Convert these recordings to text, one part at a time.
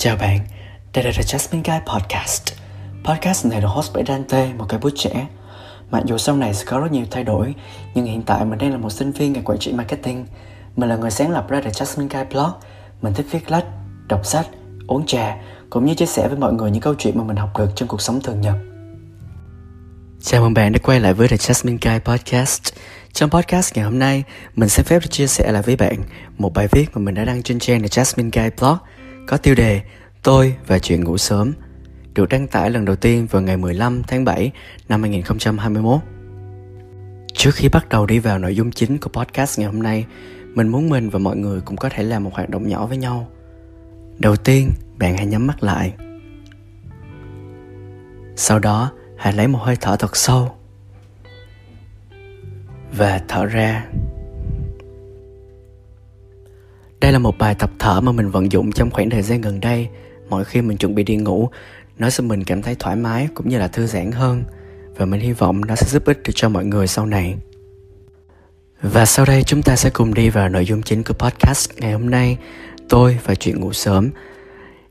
Chào bạn, đây là The Jasmine Guy Podcast. Podcast này được host bởi Dante, một cái bút trẻ. Mặc dù sau này sẽ có rất nhiều thay đổi Nhưng hiện tại mình đang là một sinh viên ngành quản trị marketing. Mình là người sáng lập ra The Jasmine Guy Blog. Mình thích viết lách, đọc sách, uống trà Cũng như chia sẻ với mọi người những câu chuyện mà mình học được trong cuộc sống thường nhật. Chào mừng bạn đã quay lại với The Jasmine Guy Podcast. Trong podcast ngày hôm nay, mình sẽ phép chia sẻ lại với bạn một bài viết mà mình đã đăng trên trang The Jasmine Guy Blog có tiêu đề Tôi và chuyện ngủ sớm được đăng tải lần đầu tiên vào ngày 15 tháng 7 năm 2021. Trước khi bắt đầu đi vào nội dung chính của podcast ngày hôm nay, mình muốn mình và mọi người cũng có thể làm một hoạt động nhỏ với nhau. Đầu tiên, bạn hãy nhắm mắt lại. Sau đó, hãy lấy một hơi thở thật sâu và thở ra đây là một bài tập thở mà mình vận dụng trong khoảng thời gian gần đây. Mỗi khi mình chuẩn bị đi ngủ, nó giúp mình cảm thấy thoải mái cũng như là thư giãn hơn. Và mình hy vọng nó sẽ giúp ích được cho mọi người sau này. Và sau đây chúng ta sẽ cùng đi vào nội dung chính của podcast ngày hôm nay, tôi và chuyện ngủ sớm.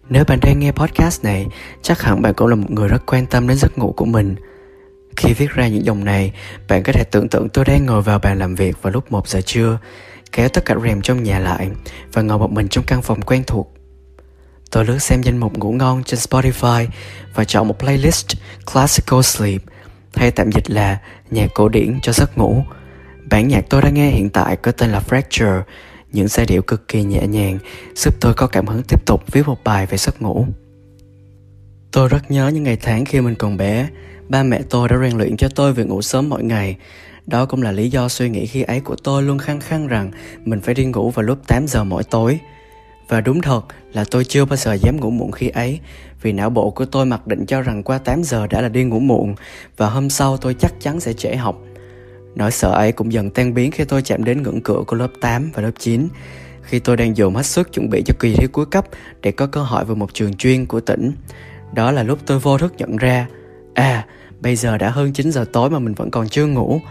Nếu bạn đang nghe podcast này, chắc hẳn bạn cũng là một người rất quan tâm đến giấc ngủ của mình. Khi viết ra những dòng này, bạn có thể tưởng tượng tôi đang ngồi vào bàn làm việc vào lúc 1 giờ trưa kéo tất cả rèm trong nhà lại và ngồi một mình trong căn phòng quen thuộc. Tôi lướt xem danh mục ngủ ngon trên Spotify và chọn một playlist Classical Sleep hay tạm dịch là nhạc cổ điển cho giấc ngủ. Bản nhạc tôi đang nghe hiện tại có tên là Fracture, những giai điệu cực kỳ nhẹ nhàng giúp tôi có cảm hứng tiếp tục viết một bài về giấc ngủ. Tôi rất nhớ những ngày tháng khi mình còn bé, ba mẹ tôi đã rèn luyện cho tôi việc ngủ sớm mỗi ngày đó cũng là lý do suy nghĩ khi ấy của tôi luôn khăng khăng rằng mình phải đi ngủ vào lúc 8 giờ mỗi tối. Và đúng thật là tôi chưa bao giờ dám ngủ muộn khi ấy vì não bộ của tôi mặc định cho rằng qua 8 giờ đã là đi ngủ muộn và hôm sau tôi chắc chắn sẽ trễ học. Nỗi sợ ấy cũng dần tan biến khi tôi chạm đến ngưỡng cửa của lớp 8 và lớp 9 khi tôi đang dồn hết sức chuẩn bị cho kỳ thi cuối cấp để có cơ hội vào một trường chuyên của tỉnh. Đó là lúc tôi vô thức nhận ra, à, bây giờ đã hơn 9 giờ tối mà mình vẫn còn chưa ngủ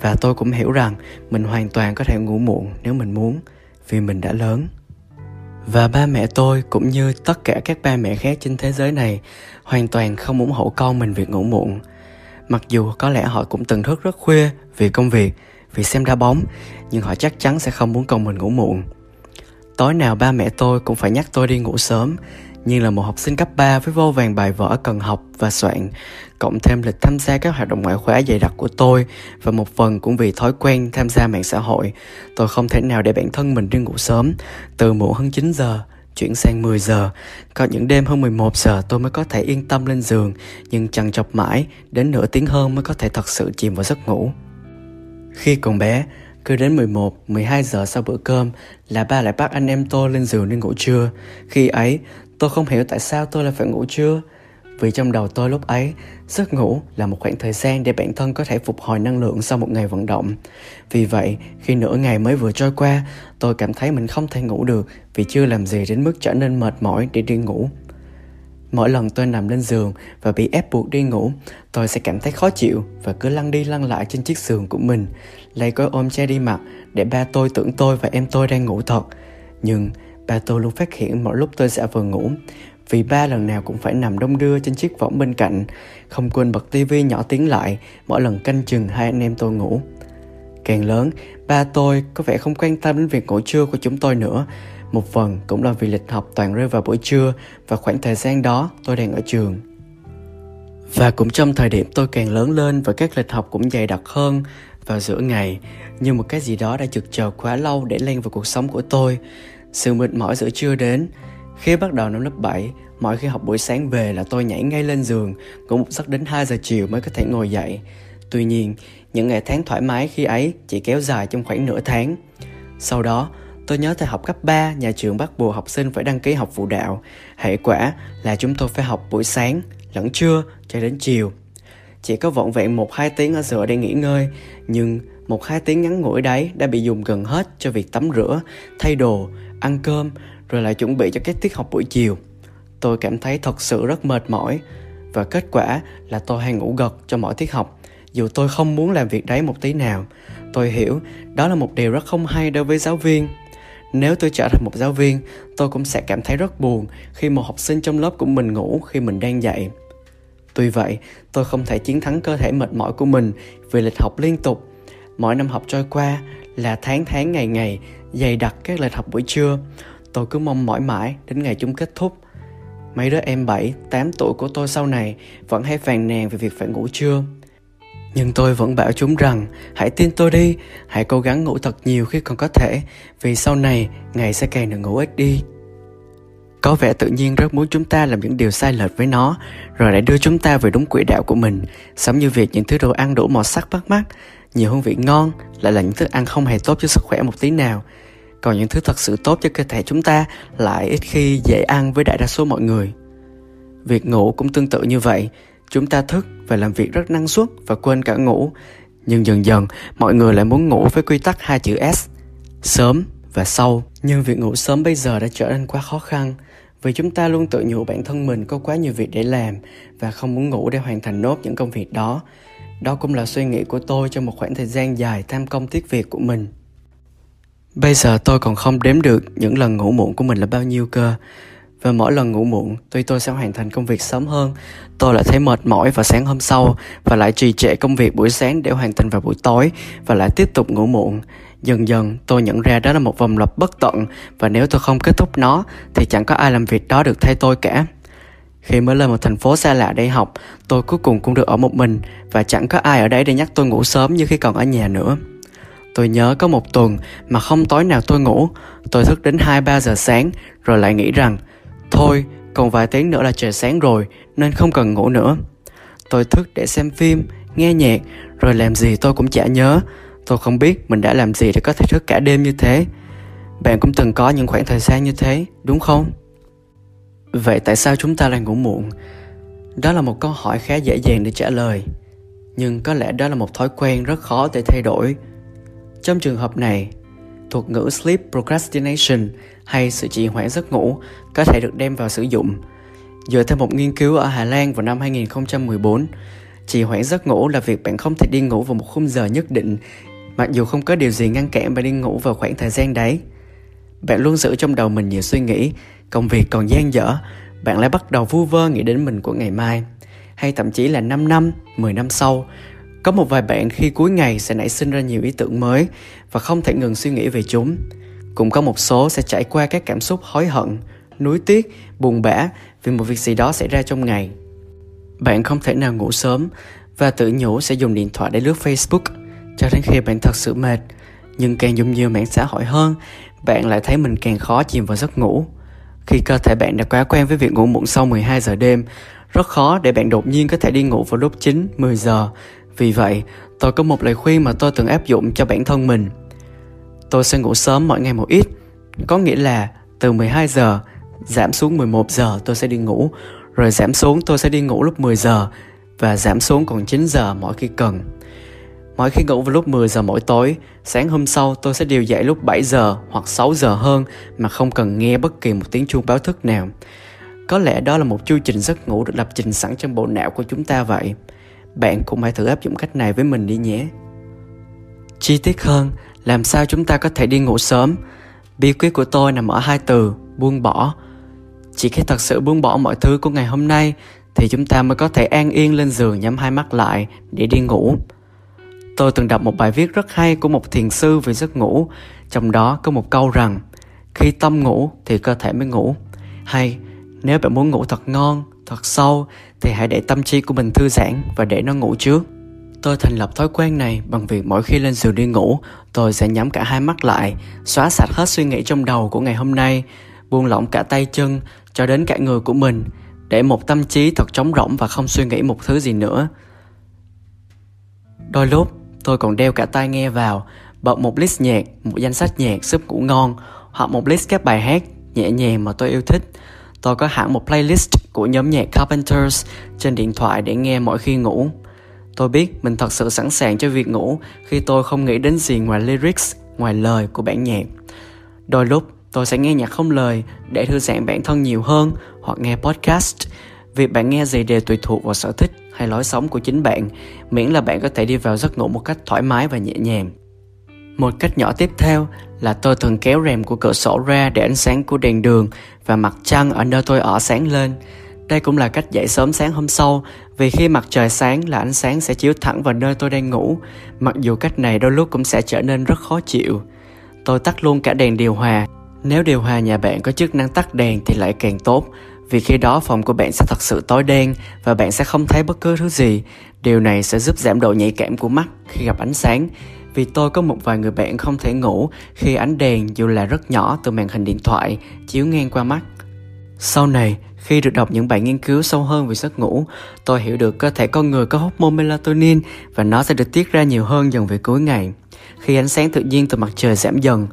và tôi cũng hiểu rằng mình hoàn toàn có thể ngủ muộn nếu mình muốn, vì mình đã lớn. Và ba mẹ tôi cũng như tất cả các ba mẹ khác trên thế giới này hoàn toàn không ủng hộ con mình việc ngủ muộn. Mặc dù có lẽ họ cũng từng thức rất khuya vì công việc, vì xem đá bóng, nhưng họ chắc chắn sẽ không muốn con mình ngủ muộn. Tối nào ba mẹ tôi cũng phải nhắc tôi đi ngủ sớm nhưng là một học sinh cấp 3 với vô vàng bài vở cần học và soạn, cộng thêm lịch tham gia các hoạt động ngoại khóa dày đặc của tôi và một phần cũng vì thói quen tham gia mạng xã hội, tôi không thể nào để bản thân mình đi ngủ sớm, từ muộn hơn 9 giờ chuyển sang 10 giờ. Có những đêm hơn 11 giờ tôi mới có thể yên tâm lên giường, nhưng chằn chọc mãi, đến nửa tiếng hơn mới có thể thật sự chìm vào giấc ngủ. Khi còn bé, cứ đến 11, 12 giờ sau bữa cơm là ba lại bắt anh em tôi lên giường đi ngủ trưa. Khi ấy, Tôi không hiểu tại sao tôi lại phải ngủ trưa. Vì trong đầu tôi lúc ấy Giấc ngủ là một khoảng thời gian để bản thân có thể phục hồi năng lượng sau một ngày vận động. Vì vậy khi nửa ngày mới vừa trôi qua Tôi cảm thấy mình không thể ngủ được Vì chưa làm gì đến mức trở nên mệt mỏi để đi ngủ. Mỗi lần tôi nằm lên giường và bị ép buộc đi ngủ, tôi sẽ cảm thấy khó chịu và cứ lăn đi lăn lại trên chiếc giường của mình, lấy gói ôm che đi mặt để ba tôi tưởng tôi và em tôi đang ngủ thật. Nhưng ba tôi luôn phát hiện mỗi lúc tôi sẽ vừa ngủ, vì ba lần nào cũng phải nằm đông đưa trên chiếc võng bên cạnh, không quên bật tivi nhỏ tiếng lại mỗi lần canh chừng hai anh em tôi ngủ. Càng lớn, ba tôi có vẻ không quan tâm đến việc ngủ trưa của chúng tôi nữa. Một phần cũng là vì lịch học toàn rơi vào buổi trưa và khoảng thời gian đó tôi đang ở trường. Và cũng trong thời điểm tôi càng lớn lên và các lịch học cũng dày đặc hơn vào giữa ngày, như một cái gì đó đã trực chờ quá lâu để len vào cuộc sống của tôi sự mệt mỏi giữa trưa đến. Khi bắt đầu năm lớp 7, mỗi khi học buổi sáng về là tôi nhảy ngay lên giường, ngủ một giấc đến 2 giờ chiều mới có thể ngồi dậy. Tuy nhiên, những ngày tháng thoải mái khi ấy chỉ kéo dài trong khoảng nửa tháng. Sau đó, tôi nhớ thời học cấp 3, nhà trường bắt buộc học sinh phải đăng ký học phụ đạo. Hệ quả là chúng tôi phải học buổi sáng, lẫn trưa cho đến chiều. Chỉ có vọn vẹn 1-2 tiếng ở giữa để nghỉ ngơi, nhưng một hai tiếng ngắn ngủi đấy đã bị dùng gần hết cho việc tắm rửa, thay đồ, ăn cơm, rồi lại chuẩn bị cho các tiết học buổi chiều. Tôi cảm thấy thật sự rất mệt mỏi, và kết quả là tôi hay ngủ gật cho mỗi tiết học dù tôi không muốn làm việc đấy một tí nào. Tôi hiểu đó là một điều rất không hay đối với giáo viên. nếu tôi trở thành một giáo viên, tôi cũng sẽ cảm thấy rất buồn khi một học sinh trong lớp của mình ngủ khi mình đang dạy tuy vậy, tôi không thể chiến thắng cơ thể mệt mỏi của mình vì lịch học liên tục mỗi năm học trôi qua là tháng tháng ngày ngày dày đặc các lịch học buổi trưa. Tôi cứ mong mỏi mãi đến ngày chúng kết thúc. Mấy đứa em 7, 8 tuổi của tôi sau này vẫn hay phàn nàn về việc phải ngủ trưa. Nhưng tôi vẫn bảo chúng rằng hãy tin tôi đi, hãy cố gắng ngủ thật nhiều khi còn có thể, vì sau này ngày sẽ càng được ngủ ít đi. Có vẻ tự nhiên rất muốn chúng ta làm những điều sai lệch với nó, rồi lại đưa chúng ta về đúng quỹ đạo của mình, giống như việc những thứ đồ ăn đủ màu sắc bắt mắt, nhiều hương vị ngon lại là những thức ăn không hề tốt cho sức khỏe một tí nào. Còn những thứ thật sự tốt cho cơ thể chúng ta lại ít khi dễ ăn với đại đa số mọi người. Việc ngủ cũng tương tự như vậy, chúng ta thức và làm việc rất năng suất và quên cả ngủ. Nhưng dần dần, mọi người lại muốn ngủ với quy tắc hai chữ S, sớm và sâu. Nhưng việc ngủ sớm bây giờ đã trở nên quá khó khăn, vì chúng ta luôn tự nhủ bản thân mình có quá nhiều việc để làm và không muốn ngủ để hoàn thành nốt những công việc đó. Đó cũng là suy nghĩ của tôi trong một khoảng thời gian dài tham công tiếc việc của mình. Bây giờ tôi còn không đếm được những lần ngủ muộn của mình là bao nhiêu cơ và mỗi lần ngủ muộn, tuy tôi sẽ hoàn thành công việc sớm hơn, tôi lại thấy mệt mỏi vào sáng hôm sau và lại trì trệ công việc buổi sáng để hoàn thành vào buổi tối và lại tiếp tục ngủ muộn. Dần dần tôi nhận ra đó là một vòng lặp bất tận và nếu tôi không kết thúc nó thì chẳng có ai làm việc đó được thay tôi cả. Khi mới lên một thành phố xa lạ để học, tôi cuối cùng cũng được ở một mình và chẳng có ai ở đấy để nhắc tôi ngủ sớm như khi còn ở nhà nữa. Tôi nhớ có một tuần mà không tối nào tôi ngủ, tôi thức đến 2-3 giờ sáng rồi lại nghĩ rằng Thôi, còn vài tiếng nữa là trời sáng rồi nên không cần ngủ nữa. Tôi thức để xem phim, nghe nhạc, rồi làm gì tôi cũng chả nhớ. Tôi không biết mình đã làm gì để có thể thức cả đêm như thế. Bạn cũng từng có những khoảng thời gian như thế, đúng không? Vậy tại sao chúng ta lại ngủ muộn? Đó là một câu hỏi khá dễ dàng để trả lời. Nhưng có lẽ đó là một thói quen rất khó để thay đổi. Trong trường hợp này, thuật ngữ sleep procrastination hay sự trì hoãn giấc ngủ có thể được đem vào sử dụng. Dựa theo một nghiên cứu ở Hà Lan vào năm 2014, trì hoãn giấc ngủ là việc bạn không thể đi ngủ vào một khung giờ nhất định mặc dù không có điều gì ngăn cản bạn đi ngủ vào khoảng thời gian đấy. Bạn luôn giữ trong đầu mình nhiều suy nghĩ, công việc còn gian dở, bạn lại bắt đầu vu vơ nghĩ đến mình của ngày mai. Hay thậm chí là 5 năm, 10 năm sau, có một vài bạn khi cuối ngày sẽ nảy sinh ra nhiều ý tưởng mới và không thể ngừng suy nghĩ về chúng. Cũng có một số sẽ trải qua các cảm xúc hối hận, nuối tiếc, buồn bã vì một việc gì đó xảy ra trong ngày. Bạn không thể nào ngủ sớm và tự nhủ sẽ dùng điện thoại để lướt Facebook cho đến khi bạn thật sự mệt. Nhưng càng dùng nhiều mạng xã hội hơn, bạn lại thấy mình càng khó chìm vào giấc ngủ. Khi cơ thể bạn đã quá quen với việc ngủ muộn sau 12 giờ đêm, rất khó để bạn đột nhiên có thể đi ngủ vào lúc 9, 10 giờ vì vậy, tôi có một lời khuyên mà tôi từng áp dụng cho bản thân mình. Tôi sẽ ngủ sớm mỗi ngày một ít, có nghĩa là từ 12 giờ giảm xuống 11 giờ tôi sẽ đi ngủ, rồi giảm xuống tôi sẽ đi ngủ lúc 10 giờ và giảm xuống còn 9 giờ mỗi khi cần. Mỗi khi ngủ vào lúc 10 giờ mỗi tối, sáng hôm sau tôi sẽ điều dậy lúc 7 giờ hoặc 6 giờ hơn mà không cần nghe bất kỳ một tiếng chuông báo thức nào. Có lẽ đó là một chu trình giấc ngủ được lập trình sẵn trong bộ não của chúng ta vậy. Bạn cũng hãy thử áp dụng cách này với mình đi nhé. Chi tiết hơn làm sao chúng ta có thể đi ngủ sớm? Bí quyết của tôi nằm ở hai từ buông bỏ. Chỉ khi thật sự buông bỏ mọi thứ của ngày hôm nay thì chúng ta mới có thể an yên lên giường nhắm hai mắt lại để đi ngủ tôi từng đọc một bài viết rất hay của một thiền sư về giấc ngủ. Trong đó có một câu rằng, khi tâm ngủ thì cơ thể mới ngủ. Hay, nếu bạn muốn ngủ thật ngon, thật sâu, thì hãy để tâm trí của mình thư giãn và để nó ngủ trước. Tôi thành lập thói quen này bằng việc mỗi khi lên giường đi ngủ, tôi sẽ nhắm cả hai mắt lại, xóa sạch hết suy nghĩ trong đầu của ngày hôm nay, buông lỏng cả tay chân cho đến cả người của mình, để một tâm trí thật trống rỗng và không suy nghĩ một thứ gì nữa. Đôi lúc tôi còn đeo cả tai nghe vào bật một list nhạc một danh sách nhạc giúp ngủ ngon hoặc một list các bài hát nhẹ nhàng mà tôi yêu thích Tôi có hẳn một playlist của nhóm nhạc Carpenters trên điện thoại để nghe mỗi khi ngủ. Tôi biết mình thật sự sẵn sàng cho việc ngủ khi tôi không nghĩ đến gì ngoài lyrics, ngoài lời của bản nhạc. Đôi lúc tôi sẽ nghe nhạc không lời để thư giãn bản thân nhiều hơn hoặc nghe podcast. Việc bạn nghe gì đều tùy thuộc vào sở thích hay lối sống của chính bạn, miễn là bạn có thể đi vào giấc ngủ một cách thoải mái và nhẹ nhàng. Một cách nhỏ tiếp theo là tôi thường kéo rèm của cửa sổ ra để ánh sáng của đèn đường và mặt trăng ở nơi tôi ở sáng lên. Đây cũng là cách dậy sớm sáng hôm sau, vì khi mặt trời sáng là ánh sáng sẽ chiếu thẳng vào nơi tôi đang ngủ, mặc dù cách này đôi lúc cũng sẽ trở nên rất khó chịu. Tôi tắt luôn cả đèn điều hòa. Nếu điều hòa nhà bạn có chức năng tắt đèn thì lại càng tốt, vì khi đó phòng của bạn sẽ thật sự tối đen và bạn sẽ không thấy bất cứ thứ gì. Điều này sẽ giúp giảm độ nhạy cảm của mắt khi gặp ánh sáng. Vì tôi có một vài người bạn không thể ngủ khi ánh đèn dù là rất nhỏ từ màn hình điện thoại chiếu ngang qua mắt. Sau này, khi được đọc những bài nghiên cứu sâu hơn về giấc ngủ, tôi hiểu được cơ thể con người có hormone melatonin và nó sẽ được tiết ra nhiều hơn dần về cuối ngày. Khi ánh sáng tự nhiên từ mặt trời giảm dần,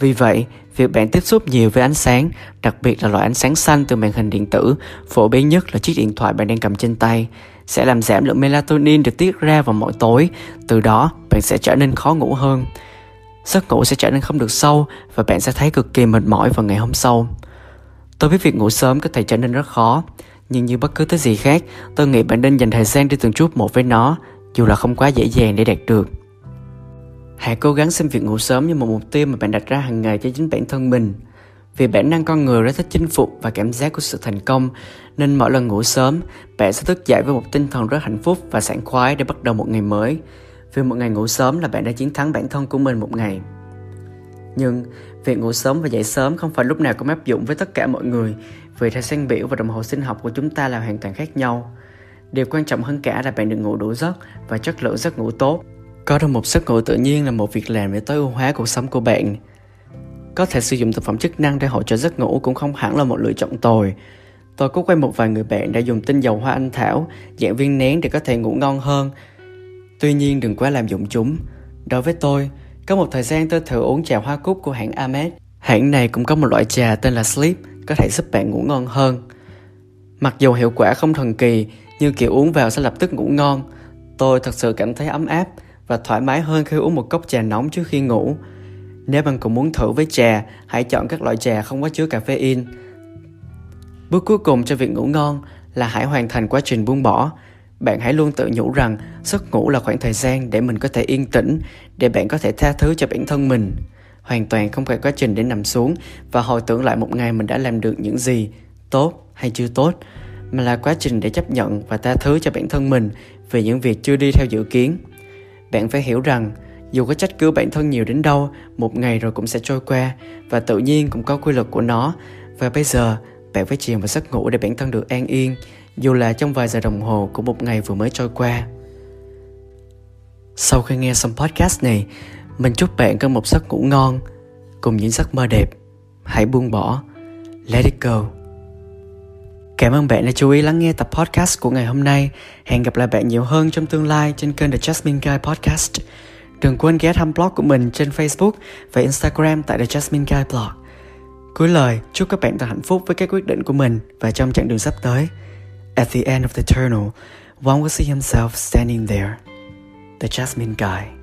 vì vậy, việc bạn tiếp xúc nhiều với ánh sáng, đặc biệt là loại ánh sáng xanh từ màn hình điện tử, phổ biến nhất là chiếc điện thoại bạn đang cầm trên tay, sẽ làm giảm lượng melatonin được tiết ra vào mỗi tối, từ đó bạn sẽ trở nên khó ngủ hơn. Giấc ngủ sẽ trở nên không được sâu và bạn sẽ thấy cực kỳ mệt mỏi vào ngày hôm sau. Tôi biết việc ngủ sớm có thể trở nên rất khó, nhưng như bất cứ thứ gì khác, tôi nghĩ bạn nên dành thời gian đi từng chút một với nó, dù là không quá dễ dàng để đạt được. Hãy cố gắng xem việc ngủ sớm như một mục tiêu mà bạn đặt ra hàng ngày cho chính bản thân mình. Vì bản năng con người rất thích chinh phục và cảm giác của sự thành công, nên mỗi lần ngủ sớm, bạn sẽ thức dậy với một tinh thần rất hạnh phúc và sảng khoái để bắt đầu một ngày mới. Vì một ngày ngủ sớm là bạn đã chiến thắng bản thân của mình một ngày. Nhưng việc ngủ sớm và dậy sớm không phải lúc nào cũng áp dụng với tất cả mọi người, vì thời gian biểu và đồng hồ sinh học của chúng ta là hoàn toàn khác nhau. Điều quan trọng hơn cả là bạn được ngủ đủ giấc và chất lượng giấc ngủ tốt có được một giấc ngủ tự nhiên là một việc làm để tối ưu hóa cuộc sống của bạn. Có thể sử dụng thực phẩm chức năng để hỗ trợ giấc ngủ cũng không hẳn là một lựa chọn tồi. Tôi có quen một vài người bạn đã dùng tinh dầu hoa anh thảo, dạng viên nén để có thể ngủ ngon hơn. Tuy nhiên đừng quá làm dụng chúng. Đối với tôi, có một thời gian tôi thử uống trà hoa cúc của hãng Amed. Hãng này cũng có một loại trà tên là Sleep, có thể giúp bạn ngủ ngon hơn. Mặc dù hiệu quả không thần kỳ, nhưng kiểu uống vào sẽ lập tức ngủ ngon. Tôi thật sự cảm thấy ấm áp, và thoải mái hơn khi uống một cốc trà nóng trước khi ngủ. Nếu bạn cũng muốn thử với trà, hãy chọn các loại trà không có chứa caffeine. Bước cuối cùng cho việc ngủ ngon là hãy hoàn thành quá trình buông bỏ. Bạn hãy luôn tự nhủ rằng giấc ngủ là khoảng thời gian để mình có thể yên tĩnh, để bạn có thể tha thứ cho bản thân mình. Hoàn toàn không phải quá trình để nằm xuống và hồi tưởng lại một ngày mình đã làm được những gì, tốt hay chưa tốt, mà là quá trình để chấp nhận và tha thứ cho bản thân mình về những việc chưa đi theo dự kiến bạn phải hiểu rằng, dù có trách cứ bản thân nhiều đến đâu, một ngày rồi cũng sẽ trôi qua và tự nhiên cũng có quy luật của nó. Và bây giờ, bạn phải chìm vào giấc ngủ để bản thân được an yên, dù là trong vài giờ đồng hồ của một ngày vừa mới trôi qua. Sau khi nghe xong podcast này, mình chúc bạn có một giấc ngủ ngon, cùng những giấc mơ đẹp. Hãy buông bỏ. Let it go. Cảm ơn bạn đã chú ý lắng nghe tập podcast của ngày hôm nay. Hẹn gặp lại bạn nhiều hơn trong tương lai trên kênh The Jasmine Guy Podcast. Đừng quên ghé thăm blog của mình trên Facebook và Instagram tại The Jasmine Guy Blog. Cuối lời, chúc các bạn thật hạnh phúc với các quyết định của mình và trong chặng đường sắp tới. At the end of the tunnel, one will see himself standing there. The Jasmine Guy.